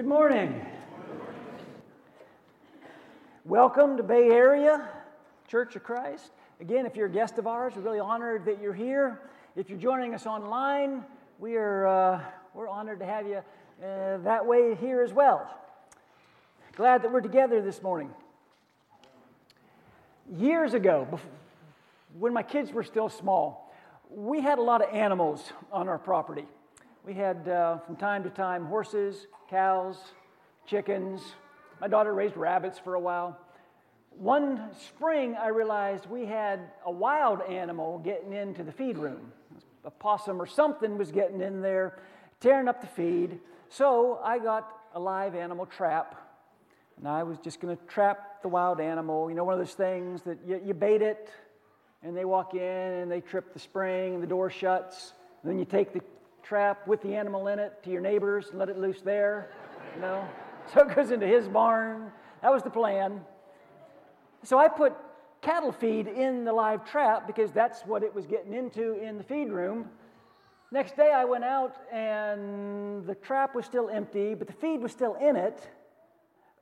Good morning. Welcome to Bay Area Church of Christ. Again, if you're a guest of ours, we're really honored that you're here. If you're joining us online, we are uh, we're honored to have you uh, that way here as well. Glad that we're together this morning. Years ago, when my kids were still small, we had a lot of animals on our property. We had, uh, from time to time, horses, cows, chickens. My daughter raised rabbits for a while. One spring, I realized we had a wild animal getting into the feed room. A possum or something was getting in there, tearing up the feed. So I got a live animal trap, and I was just going to trap the wild animal. You know, one of those things that you, you bait it, and they walk in and they trip the spring, and the door shuts. And then you take the trap with the animal in it to your neighbors and let it loose there, you know. So it goes into his barn. That was the plan. So I put cattle feed in the live trap because that's what it was getting into in the feed room. Next day I went out and the trap was still empty, but the feed was still in it.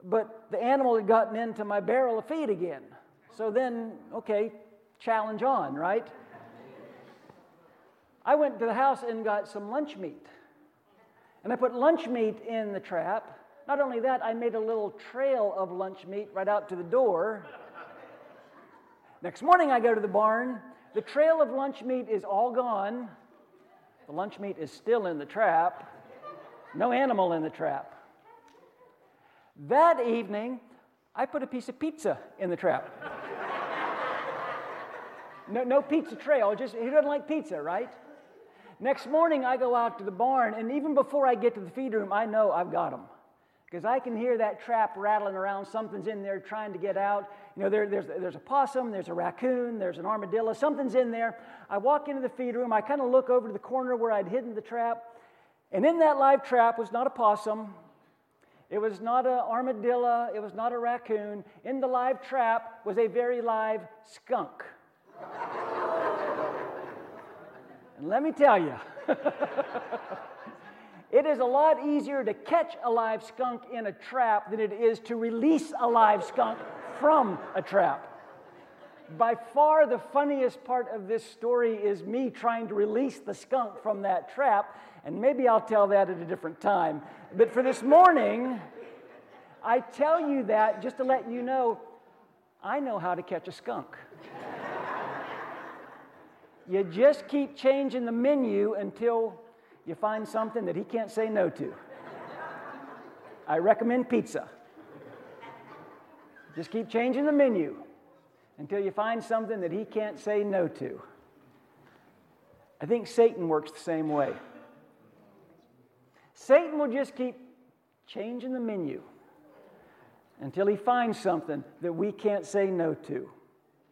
But the animal had gotten into my barrel of feed again. So then, okay, challenge on, right? I went to the house and got some lunch meat. And I put lunch meat in the trap. Not only that, I made a little trail of lunch meat right out to the door. Next morning, I go to the barn. The trail of lunch meat is all gone. The lunch meat is still in the trap. No animal in the trap. That evening, I put a piece of pizza in the trap. no, no pizza trail, just he doesn't like pizza, right? Next morning, I go out to the barn, and even before I get to the feed room, I know I've got them. Because I can hear that trap rattling around. Something's in there trying to get out. You know, there, there's, there's a possum, there's a raccoon, there's an armadillo, something's in there. I walk into the feed room, I kind of look over to the corner where I'd hidden the trap, and in that live trap was not a possum, it was not an armadillo, it was not a raccoon. In the live trap was a very live skunk. And let me tell you, it is a lot easier to catch a live skunk in a trap than it is to release a live skunk from a trap. By far, the funniest part of this story is me trying to release the skunk from that trap, and maybe I'll tell that at a different time. But for this morning, I tell you that just to let you know I know how to catch a skunk. You just keep changing the menu until you find something that he can't say no to. I recommend pizza. Just keep changing the menu until you find something that he can't say no to. I think Satan works the same way. Satan will just keep changing the menu until he finds something that we can't say no to.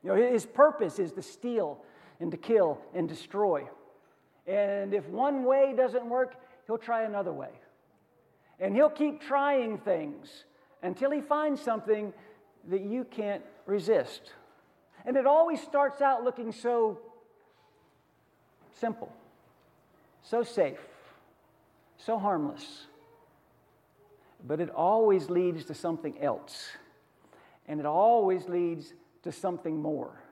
You know, his purpose is to steal, and to kill and destroy. And if one way doesn't work, he'll try another way. And he'll keep trying things until he finds something that you can't resist. And it always starts out looking so simple, so safe, so harmless. But it always leads to something else. And it always leads to something more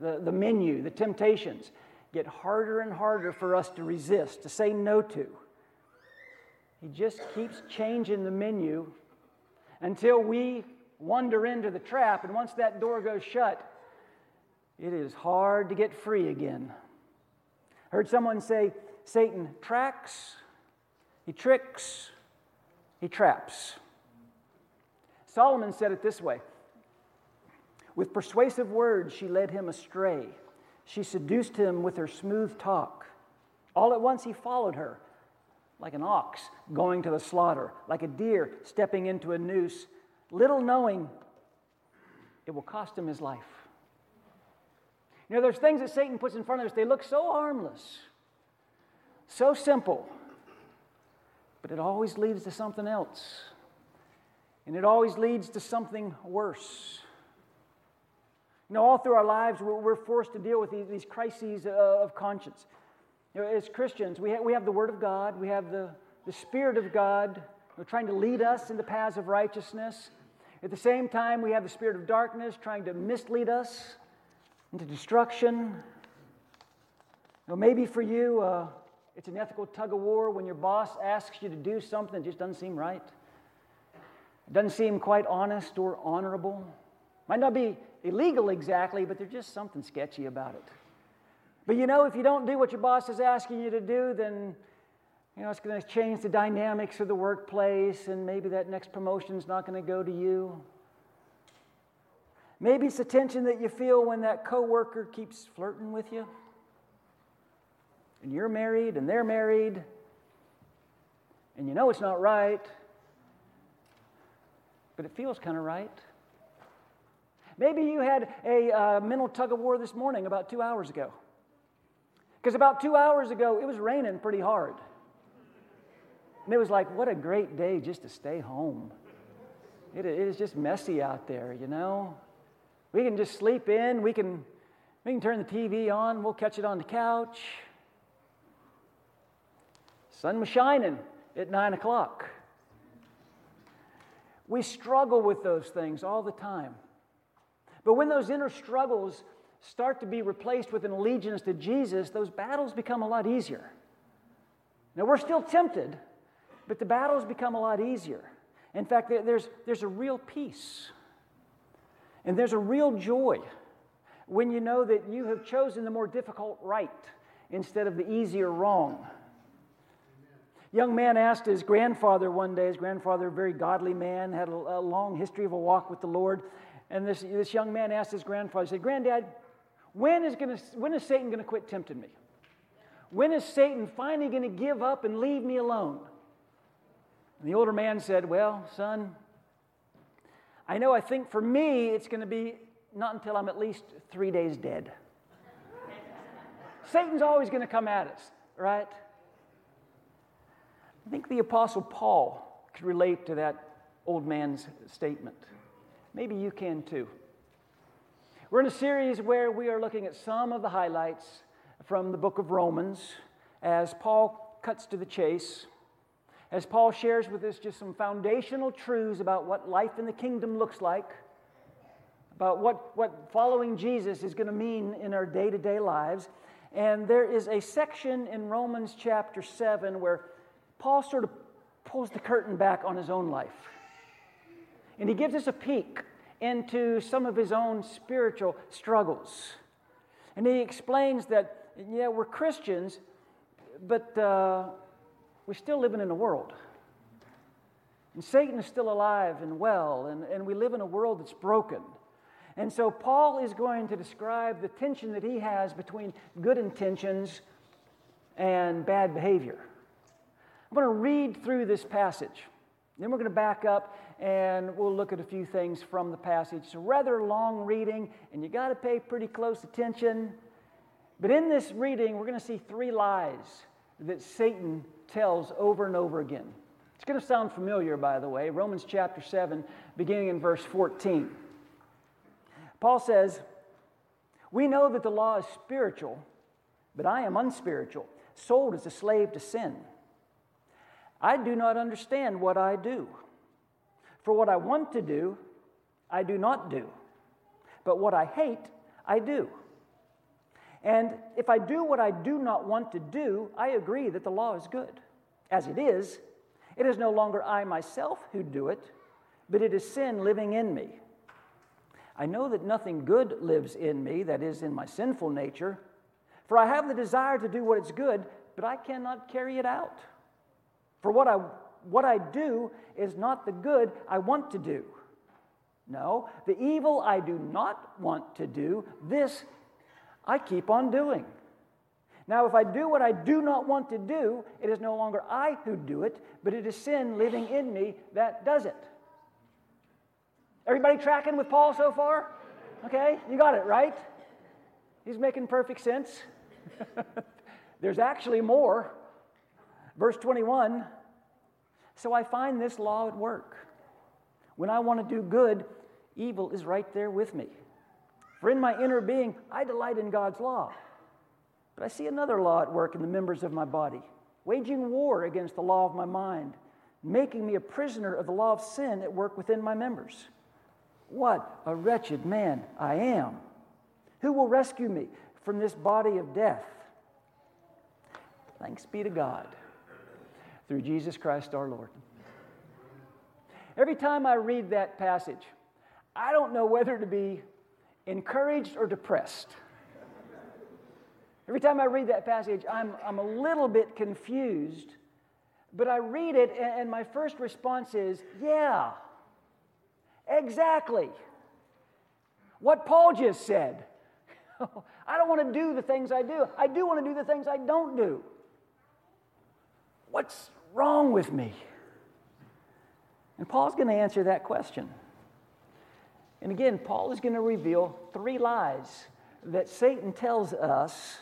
the, the menu, the temptations get harder and harder for us to resist, to say no to. He just keeps changing the menu until we wander into the trap, and once that door goes shut, it is hard to get free again. I heard someone say Satan tracks, he tricks, he traps. Solomon said it this way with persuasive words, she led him astray. She seduced him with her smooth talk. All at once, he followed her, like an ox going to the slaughter, like a deer stepping into a noose, little knowing it will cost him his life. You know, there's things that Satan puts in front of us, they look so harmless, so simple, but it always leads to something else. And it always leads to something worse. You know, all through our lives, we're, forced to deal with these, crises uh, of conscience. You know, as Christians, we, we have the Word of God, we have the, the Spirit of God you know, trying to lead us in the paths of righteousness. At the same time, we have the spirit of darkness trying to mislead us into destruction. You know, maybe for you, uh, it's an ethical tug of war when your boss asks you to do something that just doesn't seem right. It doesn't seem quite honest or honorable. Might not be illegal exactly, but there's just something sketchy about it. But you know, if you don't do what your boss is asking you to do, then you know it's going to change the dynamics of the workplace, and maybe that next promotion is not going to go to you. Maybe it's the tension that you feel when that coworker keeps flirting with you. And you're married and they're married. And you know it's not right. But it feels kind of right. Maybe you had a uh, mental tug of war this morning about two hours ago. Because about two hours ago, it was raining pretty hard. And it was like, what a great day just to stay home. It, it is just messy out there, you know? We can just sleep in, we can, we can turn the TV on, we'll catch it on the couch. Sun was shining at nine o'clock. We struggle with those things all the time. But when those inner struggles start to be replaced with an allegiance to Jesus, those battles become a lot easier. Now, we're still tempted, but the battles become a lot easier. In fact, there's, there's a real peace and there's a real joy when you know that you have chosen the more difficult right instead of the easier wrong. Young man asked his grandfather one day, his grandfather, a very godly man, had a, long history of a walk with the Lord. And this, this young man asked his grandfather, he said, Granddad, when is, gonna, when is Satan going to quit tempting me? When is Satan finally going to give up and leave me alone? And the older man said, Well, son, I know I think for me it's going to be not until I'm at least three days dead. Satan's always going to come at us, right? I think the Apostle Paul could relate to that old man's statement. Maybe you can too. We're in a series where we are looking at some of the highlights from the book of Romans as Paul cuts to the chase as Paul shares with us just some foundational truths about what life in the kingdom looks like, about what, what following Jesus is going to mean in our day to day lives. And there is a section in Romans chapter 7 where Paul sort of pulls the curtain back on his own life. And he gives us a peek into some of his own spiritual struggles. And he explains that, yeah, we're Christians, but. Uh, we're still living in a world. And Satan is still alive and well, and, and we live in a world that's broken. And so Paul is going to describe the tension that he has between good intentions and bad behavior. I'm going to read through this passage. Then we're going to back up and we'll look at a few things from the passage. It's a rather long reading, and you got to pay pretty close attention. But in this reading, we're going to see three lies that Satan tells over and over again. It's going to sound familiar, by the way. Romans chapter 7, beginning in verse 14. Paul says, We know that the law is spiritual, but I am unspiritual, sold as a slave to sin. I do not understand what I do. For what I want to do, I do not do. But what I hate, I do. And if I do what I do not want to do, I agree that the law is good. As it is, it is no longer I myself who do it, but it is sin living in me. I know that nothing good lives in me, that is, in my sinful nature, for I have the desire to do what is good, but I cannot carry it out. For what I, what I do is not the good I want to do. No, the evil I do not want to do, this I keep on doing. Now, if I do what I do not want to do, it is no longer I who do it, but it is sin living in me that does it. Everybody tracking with Paul so far? Okay, you got it, right? He's making perfect sense. There's actually more. Verse 21 So I find this law at work. When I want to do good, evil is right there with me. For in my inner being, I delight in God's law. But I see another law at work in the members of my body, waging war against the law of my mind making me a prisoner of the law of sin at work within my members. What a wretched man I am. Who will rescue me from this body of death? Thanks be to God through Jesus Christ our Lord. Every time I read that passage, I don't know whether to be encouraged or depressed. Every time I read that passage, I'm, I'm a little bit confused, but I read it, and, my first response is, yeah, exactly. What Paul just said. I don't want to do the things I do. I do want to do the things I don't do. What's wrong with me? And Paul's going to answer that question. And again, Paul is going to reveal three lies that Satan tells us,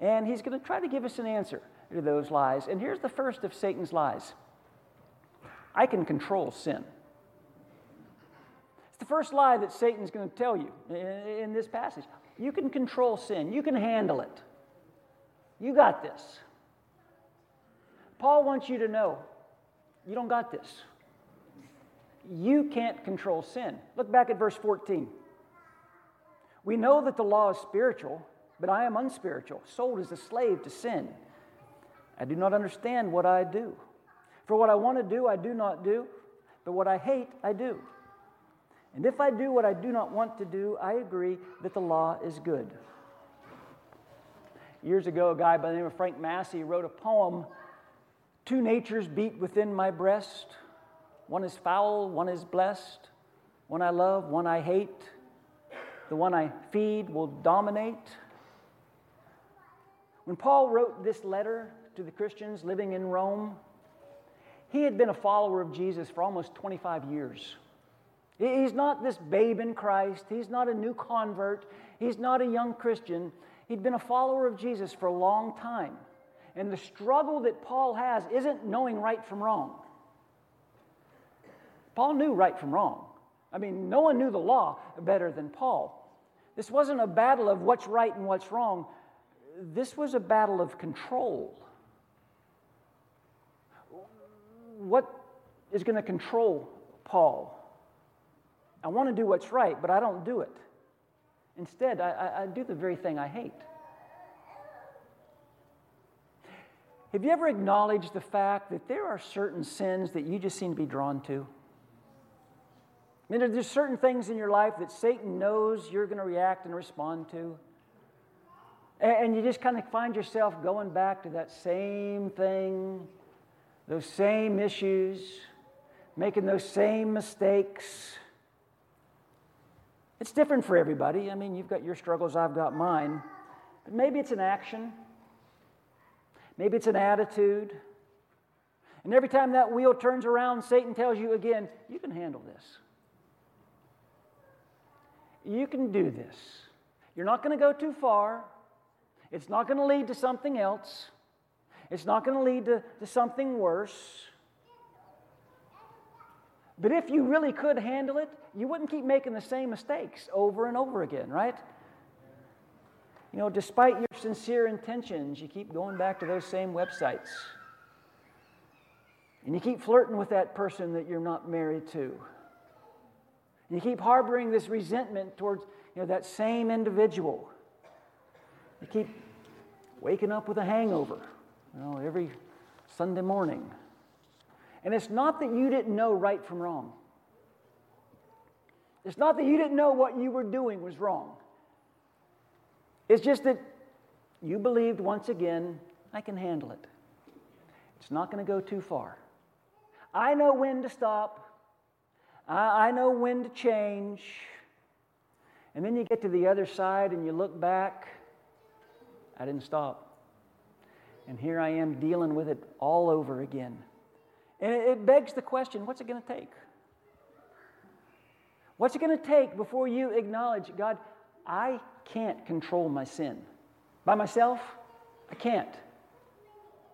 and he's going to try to give us an answer to those lies. And here's the first of Satan's lies I can control sin. It's the first lie that Satan's going to tell you in this passage. You can control sin, you can handle it. You got this. Paul wants you to know you don't got this. You can't control sin. Look back at verse 14. We know that the law is spiritual, but I am unspiritual, sold as a slave to sin. I do not understand what I do. For what I want to do, I do not do, but what I hate, I do. And if I do what I do not want to do, I agree that the law is good. Years ago, a guy by the name of Frank Massey wrote a poem Two natures beat within my breast. One is foul, one is blessed. One I love, one I hate. The one I feed will dominate. When Paul wrote this letter to the Christians living in Rome, he had been a follower of Jesus for almost 25 years. He's not this babe in Christ. He's not a new convert. He's not a young Christian. He'd been a follower of Jesus for a long time. And the struggle that Paul has isn't knowing right from wrong. Paul knew right from wrong. I mean, no one knew the law better than Paul. This wasn't a battle of what's right and what's wrong, this was a battle of control. What is going to control Paul? I want to do what's right, but I don't do it. Instead, I, I, do the very thing I hate. Have you ever acknowledged the fact that there are certain sins that you just seem to be drawn to? I mean, there's certain things in your life that Satan knows you're going to react and respond to. And you just kind of find yourself going back to that same thing, those same issues, making those same mistakes. It's different for everybody. I mean, you've got your struggles, I've got mine. But maybe it's an action. Maybe it's an attitude. And every time that wheel turns around, Satan tells you again, you can handle this. You can do this. You're not going to go too far. It's not going to lead to something else. It's not going to lead to, something worse. But if you really could handle it, you wouldn't keep making the same mistakes over and over again, right? You know, despite your sincere intentions, you keep going back to those same websites. And you keep flirting with that person that you're not married to. And you keep harboring this resentment towards you know, that same individual. You keep waking up with a hangover you know, every Sunday morning. And it's not that you didn't know right from wrong. It's not that you didn't know what you were doing was wrong. It's just that you believed once again, I can handle it. It's not going to go too far. I know when to stop. I, I know when to change. And then you get to the other side and you look back. I didn't stop. And here I am dealing with it all over again. And it, it begs the question what's it going to take? What's it going to take before you acknowledge, God, I can't control my sin. By myself, I can't.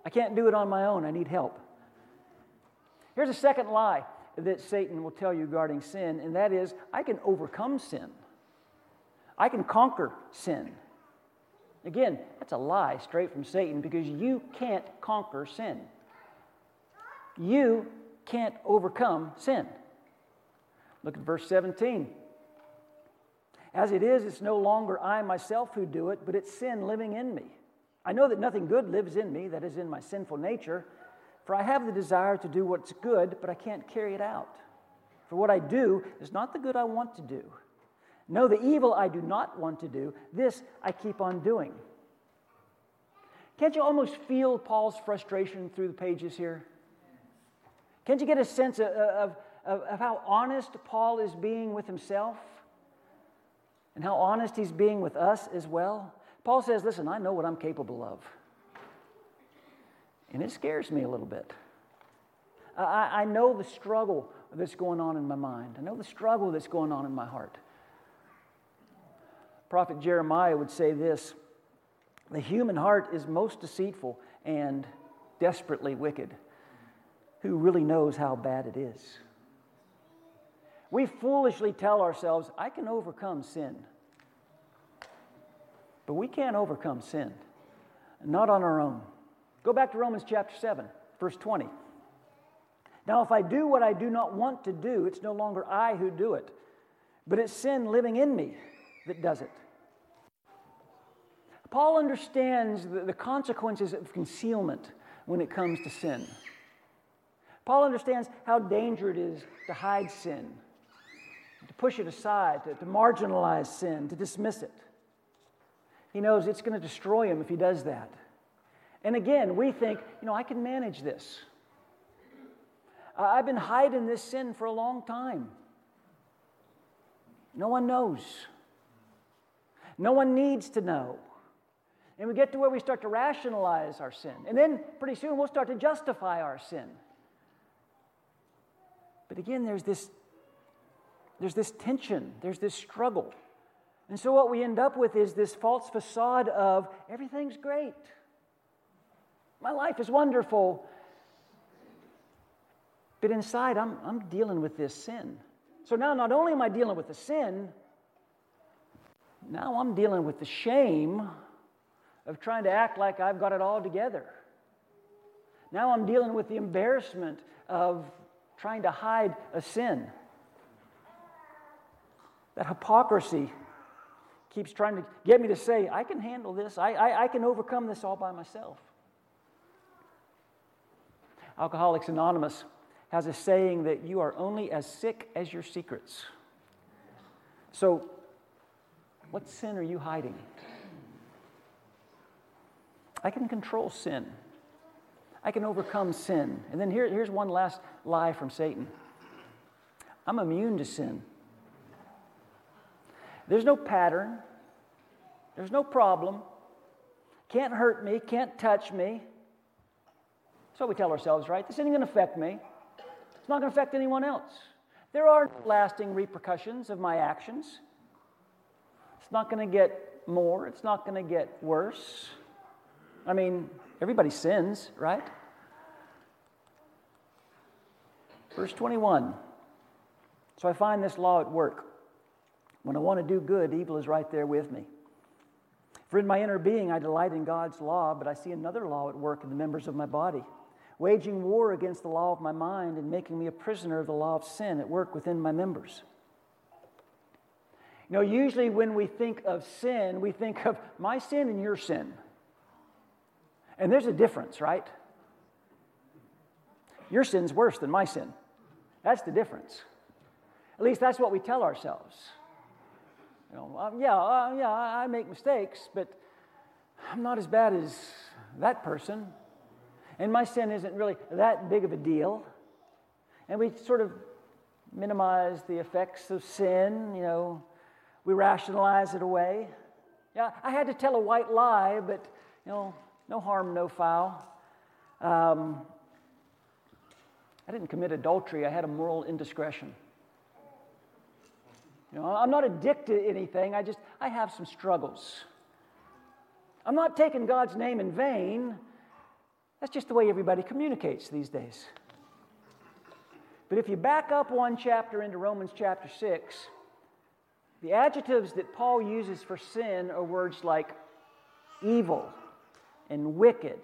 I can't do it on my own. I need help. Here's a second lie that Satan will tell you regarding sin, and that is I can overcome sin. I can conquer sin. Again, that's a lie straight from Satan because you can't conquer sin. You can't overcome sin. Look at verse 17. As it is, it's no longer I myself who do it, but it's sin living in me. I know that nothing good lives in me, that is in my sinful nature, for I have the desire to do what's good, but I can't carry it out. For what I do is not the good I want to do. No, the evil I do not want to do, this I keep on doing. Can't you almost feel Paul's frustration through the pages here? Can't you get a sense of, of, of, how honest Paul is being with himself? And how honest he's being with us as well? Paul says, Listen, I know what I'm capable of. And it scares me a little bit. I, I know the struggle that's going on in my mind, I know the struggle that's going on in my heart. Prophet Jeremiah would say this The human heart is most deceitful and desperately wicked. Who really knows how bad it is? We foolishly tell ourselves, I can overcome sin. But we can't overcome sin, not on our own. Go back to Romans chapter 7, verse 20. Now, if I do what I do not want to do, it's no longer I who do it, but it's sin living in me that does it. Paul understands the, consequences of concealment when it comes to sin. Paul understands how dangerous it is to hide sin, to push it aside, to, to marginalize sin, to dismiss it. He knows it's going to destroy him if he does that. And again, we think, you know, I can manage this. I've been hiding this sin for a long time. No one knows. No one needs to know. And we get to where we start to rationalize our sin. And then pretty soon we'll start to justify our sin. But again, there's this, there's this tension, there's this struggle. And so what we end up with is this false facade of everything's great. My life is wonderful. But inside, I'm, I'm dealing with this sin. So now, not only am I dealing with the sin, now I'm dealing with the shame of trying to act like I've got it all together. Now I'm dealing with the embarrassment of trying to hide a sin. That hypocrisy keeps trying to get me to say, I can handle this, I, I, I can overcome this all by myself. Alcoholics Anonymous has a saying that you are only as sick as your secrets. So, what sin are you hiding? I can control sin. I can overcome sin. And then here, here's one last lie from Satan I'm immune to sin. There's no pattern, there's no problem, can't hurt me, can't touch me. That's what we tell ourselves, right? This isn't going to affect me. It's not going to affect anyone else. There are lasting repercussions of my actions. It's not going to get more, it's not going to get worse. I mean, everybody sins, right? Verse 21. So I find this law at work. When I want to do good, evil is right there with me. For in my inner being, I delight in God's law, but I see another law at work in the members of my body, waging war against the law of my mind and making me a prisoner of the law of sin at work within my members. You know, usually when we think of sin, we think of my sin and your sin. And there's a difference, right? Your sin's worse than my sin. That's the difference. At least that's what we tell ourselves. You know, uh, yeah, uh, yeah, I make mistakes, but I'm not as bad as that person. And my sin isn't really that big of a deal. And we sort of minimize the effects of sin, you know, we rationalize it away. Yeah, I had to tell a white lie, but, you know, no harm, no foul. Um, I didn't commit adultery, I had a moral indiscretion. You know, I'm not addicted to anything, I just, I have some struggles. I'm not taking God's name in vain. That's just the way everybody communicates these days. But if you back up one chapter into Romans chapter 6, the adjectives that Paul uses for sin are words like evil and wicked.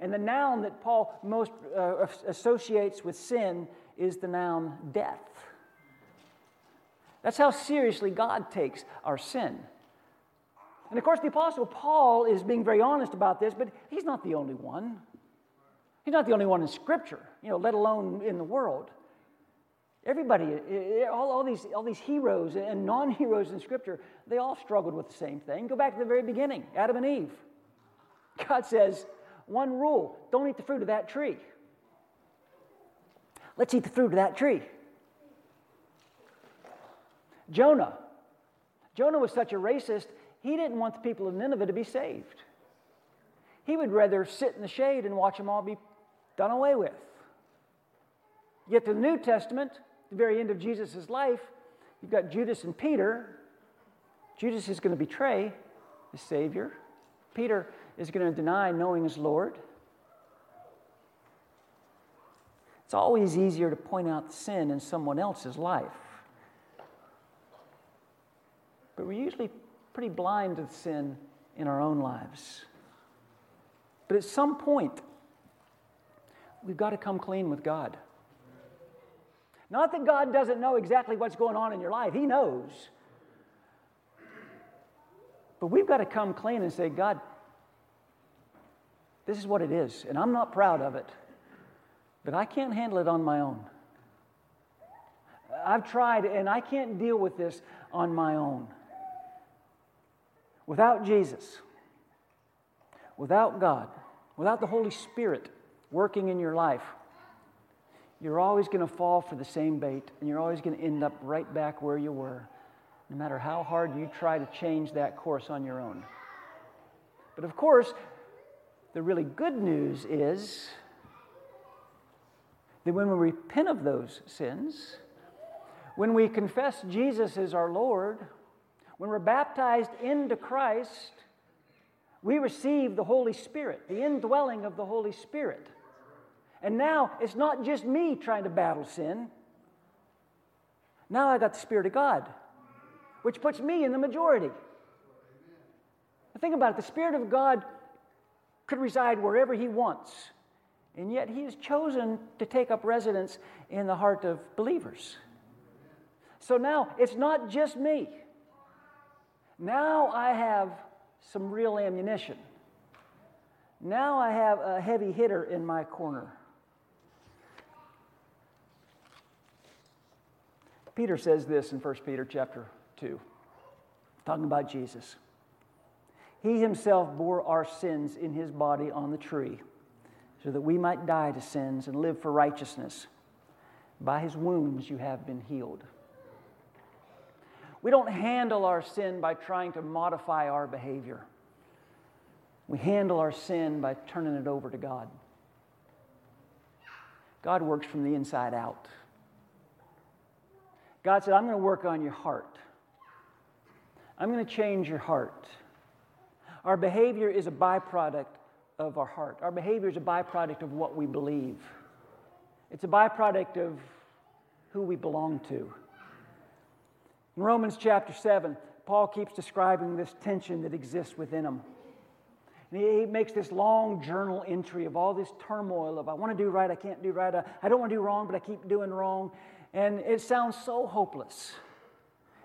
And the noun that Paul most uh, associates with sin is the noun death. That's how seriously God takes our sin. And of course, the Apostle Paul is being very honest about this, but he's not the only one. He's not the only one in Scripture, you know, let alone in the world. Everybody, all, all, these, all these heroes and non heroes in Scripture, they all struggled with the same thing. Go back to the very beginning Adam and Eve. God says, one rule don't eat the fruit of that tree. Let's eat the fruit of that tree. Jonah. Jonah was such a racist, he didn't want the people of Nineveh to be saved. He would rather sit in the shade and watch them all be done away with. Yet the New Testament, the very end of Jesus' life, you've got Judas and Peter. Judas is going to betray the Savior. Peter is going to deny knowing his Lord. It's always easier to point out sin in someone else's life. But we're usually pretty blind to sin in our own lives. But at some point, we've got to come clean with God. Not that God doesn't know exactly what's going on in your life, He knows. But we've got to come clean and say, God, this is what it is, and I'm not proud of it, but I can't handle it on my own. I've tried, and I can't deal with this on my own. Without Jesus, without God, without the Holy Spirit working in your life, you're always going to fall for the same bait, and you're always going to end up right back where you were, no matter how hard you try to change that course on your own. But of course, the really good news is that when we repent of those sins, when we confess Jesus as our Lord, when we're baptized into Christ, we receive the Holy Spirit, the indwelling of the Holy Spirit. And now it's not just me trying to battle sin. Now I got the Spirit of God, which puts me in the majority. think about it the Spirit of God could reside wherever He wants, and yet He has chosen to take up residence in the heart of believers. So now it's not just me. Now I have some real ammunition. Now I have a heavy hitter in my corner. Peter says this in 1 Peter chapter 2, talking about Jesus. He himself bore our sins in his body on the tree, so that we might die to sins and live for righteousness. By his wounds you have been healed. We don't handle our sin by trying to modify our behavior. We handle our sin by turning it over to God. God works from the inside out. God said, I'm going to work on your heart. I'm going to change your heart. Our behavior is a byproduct of our heart. Our behavior is a byproduct of what we believe. It's a byproduct of who we belong to. In Romans chapter 7, Paul keeps describing this tension that exists within him. And he makes this long journal entry of all this turmoil of I want to do right, I can't do right, I don't want to do wrong, but I keep doing wrong. And it sounds so hopeless.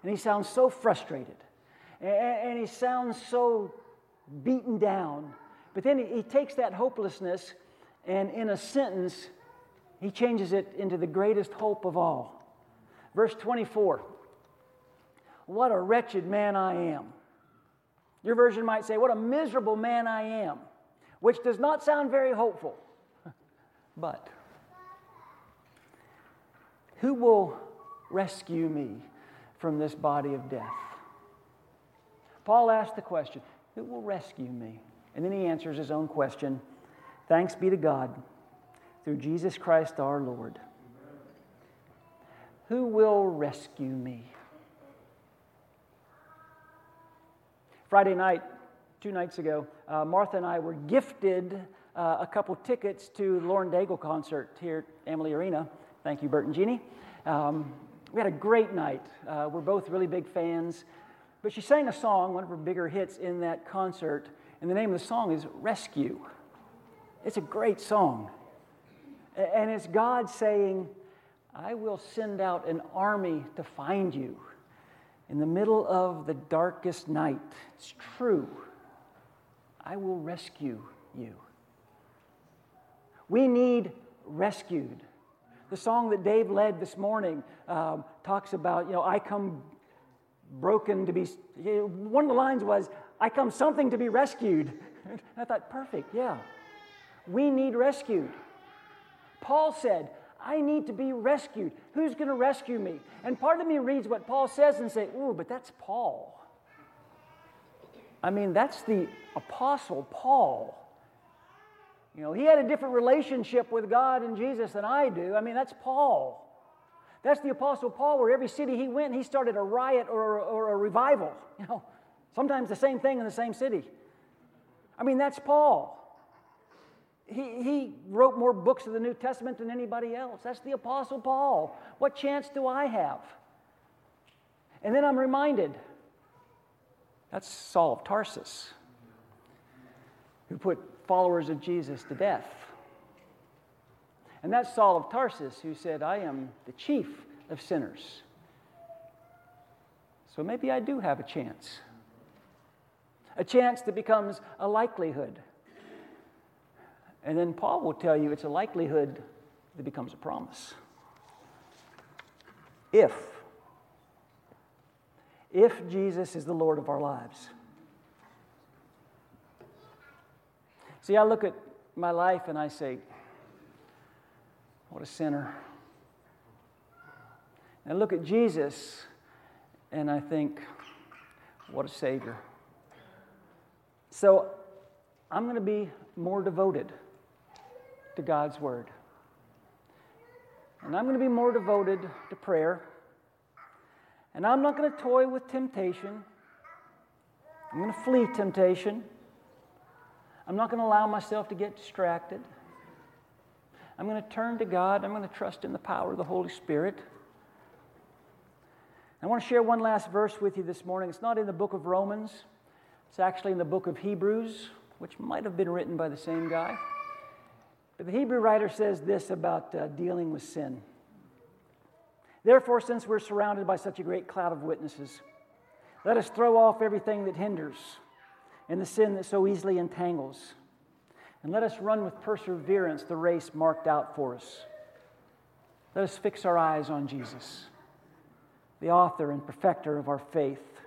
And he sounds so frustrated. And he sounds so beaten down. But then he takes that hopelessness and in a sentence, he changes it into the greatest hope of all. Verse 24 What a wretched man I am. Your version might say, What a miserable man I am, which does not sound very hopeful. but who will rescue me from this body of death? Paul asked the question Who will rescue me? And then he answers his own question Thanks be to God through Jesus Christ our Lord. Who will rescue me? Friday night, two nights ago, uh, Martha and I were gifted uh, a couple tickets to Lauren Daigle concert here at Amalie Arena. Thank you, Bert and Jeannie. Um, we had a great night. Uh, we're both really big fans. But she sang a song, one of her bigger hits in that concert, and the name of the song is Rescue. It's a great song. And it's God saying, I will send out an army to find you in the middle of the darkest night. It's true. I will rescue you. We need rescued. The song that Dave led this morning um, talks about, you know, I come broken to be. One of the lines was, I come something to be rescued. I thought, perfect, yeah. We need rescued. Paul said, I need to be rescued. Who's going to rescue me? And part of me reads what Paul says and say, ooh, but that's Paul. I mean, that's the apostle Paul. You know, he had a different relationship with God and Jesus than I do. I mean, that's Paul. That's the apostle Paul, where every city he went, he started a riot or, or a revival. You know, sometimes the same thing in the same city. I mean, that's Paul. He, he wrote more books of the New Testament than anybody else. That's the Apostle Paul. What chance do I have? And then I'm reminded that's Saul of Tarsus, who put followers of Jesus to death. And that's Saul of Tarsus, who said, I am the chief of sinners. So maybe I do have a chance. A chance that becomes a likelihood. And then Paul will tell you it's a likelihood that becomes a promise. If, if Jesus is the Lord of our lives. See, I look at my life and I say, what a sinner. And I look at Jesus and I think, what a Savior. So I'm going to be more devoted to God's Word. And I'm going to be more devoted to prayer. And I'm not going to toy with temptation. I'm going to flee temptation. I'm not going to allow myself to get distracted. I'm going to turn to God. I'm going to trust in the power of the Holy Spirit. I want to share one last verse with you this morning. It's not in the book of Romans, it's actually in the book of Hebrews, which might have been written by the same guy. The Hebrew writer says this about uh, dealing with sin. Therefore, since we're surrounded by such a great cloud of witnesses, let us throw off everything that hinders and the sin that so easily entangles. And let us run with perseverance the race marked out for us. Let us fix our eyes on Jesus, the author and perfecter of our faith,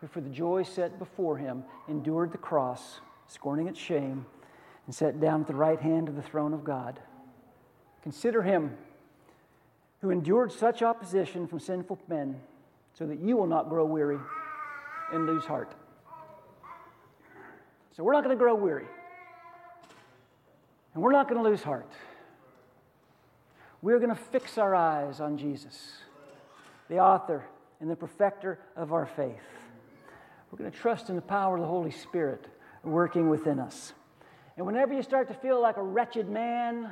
who for the joy set before him endured the cross, scorning its shame and sat down at the right hand of the throne of God. Consider him who endured such opposition from sinful men so that you will not grow weary and lose heart. So we're not going to grow weary. And we're not going to lose heart. We're going to fix our eyes on Jesus, the author and the perfecter of our faith. We're going to trust in the power of the Holy Spirit working within us. And whenever you start to feel like a wretched man,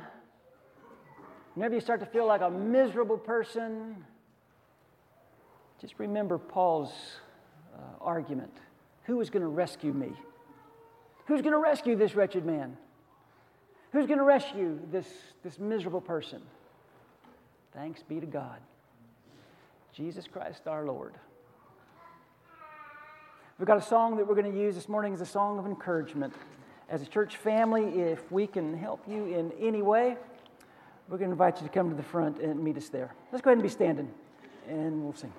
whenever you start to feel like a miserable person, just remember Paul's uh, argument Who is going to rescue me? Who's going to rescue this wretched man? Who's going to rescue this, this miserable person? Thanks be to God. Jesus Christ our Lord. We've got a song that we're going to use this morning as a song of encouragement as a church family, if we can help you in any way, we're going to invite you to come to the front and meet us there. Let's go ahead and be standing, and we'll sing.